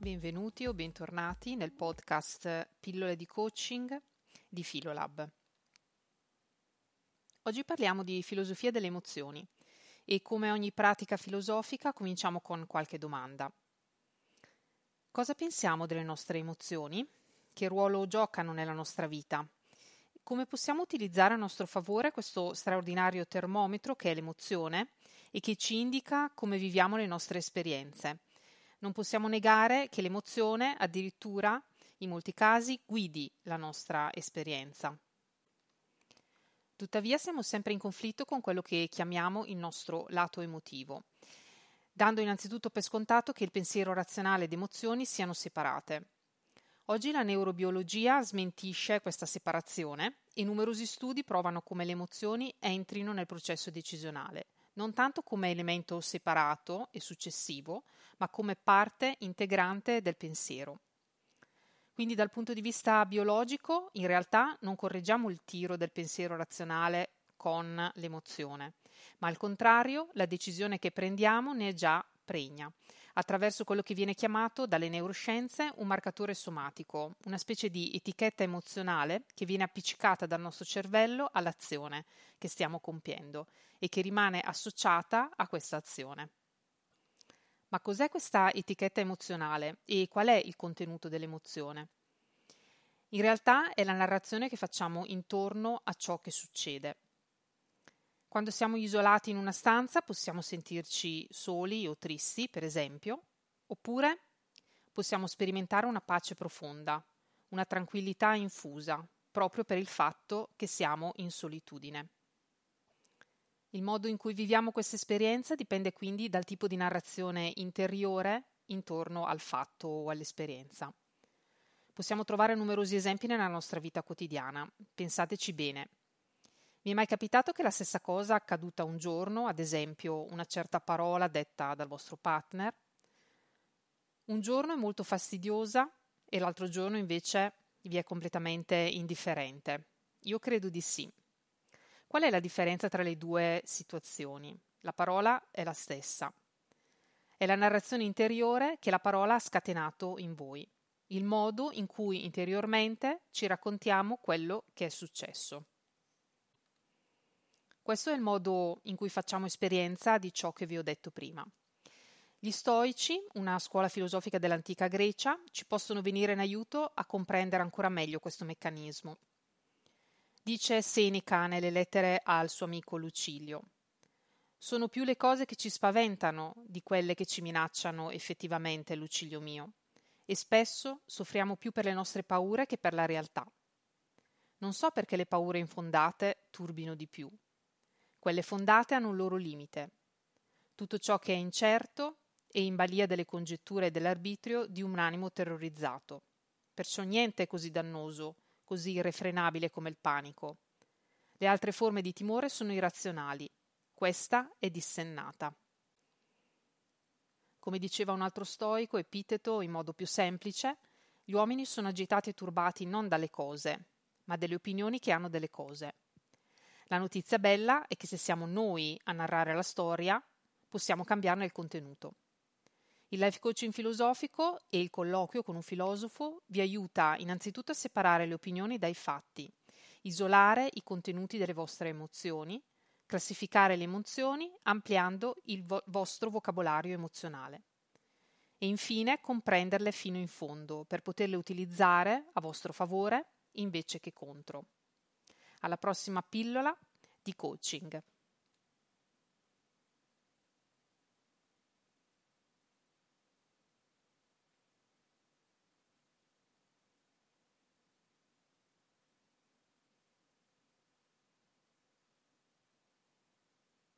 benvenuti o bentornati nel podcast Pillole di coaching di Filolab. Oggi parliamo di filosofia delle emozioni e come ogni pratica filosofica cominciamo con qualche domanda. Cosa pensiamo delle nostre emozioni? Che ruolo giocano nella nostra vita? Come possiamo utilizzare a nostro favore questo straordinario termometro che è l'emozione e che ci indica come viviamo le nostre esperienze? Non possiamo negare che l'emozione addirittura in molti casi guidi la nostra esperienza. Tuttavia siamo sempre in conflitto con quello che chiamiamo il nostro lato emotivo, dando innanzitutto per scontato che il pensiero razionale ed emozioni siano separate. Oggi la neurobiologia smentisce questa separazione e numerosi studi provano come le emozioni entrino nel processo decisionale non tanto come elemento separato e successivo, ma come parte integrante del pensiero. Quindi dal punto di vista biologico, in realtà non correggiamo il tiro del pensiero razionale con l'emozione, ma al contrario la decisione che prendiamo ne è già pregna, attraverso quello che viene chiamato dalle neuroscienze un marcatore somatico, una specie di etichetta emozionale che viene appiccicata dal nostro cervello all'azione che stiamo compiendo e che rimane associata a questa azione. Ma cos'è questa etichetta emozionale e qual è il contenuto dell'emozione? In realtà è la narrazione che facciamo intorno a ciò che succede. Quando siamo isolati in una stanza possiamo sentirci soli o tristi, per esempio, oppure possiamo sperimentare una pace profonda, una tranquillità infusa, proprio per il fatto che siamo in solitudine. Il modo in cui viviamo questa esperienza dipende quindi dal tipo di narrazione interiore intorno al fatto o all'esperienza. Possiamo trovare numerosi esempi nella nostra vita quotidiana. Pensateci bene. Mi è mai capitato che la stessa cosa accaduta un giorno, ad esempio una certa parola detta dal vostro partner? Un giorno è molto fastidiosa e l'altro giorno invece vi è completamente indifferente. Io credo di sì. Qual è la differenza tra le due situazioni? La parola è la stessa. È la narrazione interiore che la parola ha scatenato in voi, il modo in cui interiormente ci raccontiamo quello che è successo. Questo è il modo in cui facciamo esperienza di ciò che vi ho detto prima. Gli stoici, una scuola filosofica dell'antica Grecia, ci possono venire in aiuto a comprendere ancora meglio questo meccanismo. Dice Seneca nelle lettere al suo amico Lucilio. Sono più le cose che ci spaventano di quelle che ci minacciano effettivamente, Lucilio mio, e spesso soffriamo più per le nostre paure che per la realtà. Non so perché le paure infondate turbino di più. Quelle fondate hanno un loro limite. Tutto ciò che è incerto è in balia delle congetture e dell'arbitrio di un animo terrorizzato. Perciò niente è così dannoso, così irrefrenabile come il panico. Le altre forme di timore sono irrazionali. Questa è dissennata. Come diceva un altro stoico, Epiteto, in modo più semplice, gli uomini sono agitati e turbati non dalle cose, ma dalle opinioni che hanno delle cose. La notizia bella è che se siamo noi a narrare la storia, possiamo cambiarne il contenuto. Il life coaching filosofico e il colloquio con un filosofo vi aiuta innanzitutto a separare le opinioni dai fatti, isolare i contenuti delle vostre emozioni, classificare le emozioni ampliando il vo- vostro vocabolario emozionale e infine comprenderle fino in fondo per poterle utilizzare a vostro favore invece che contro alla prossima pillola di coaching.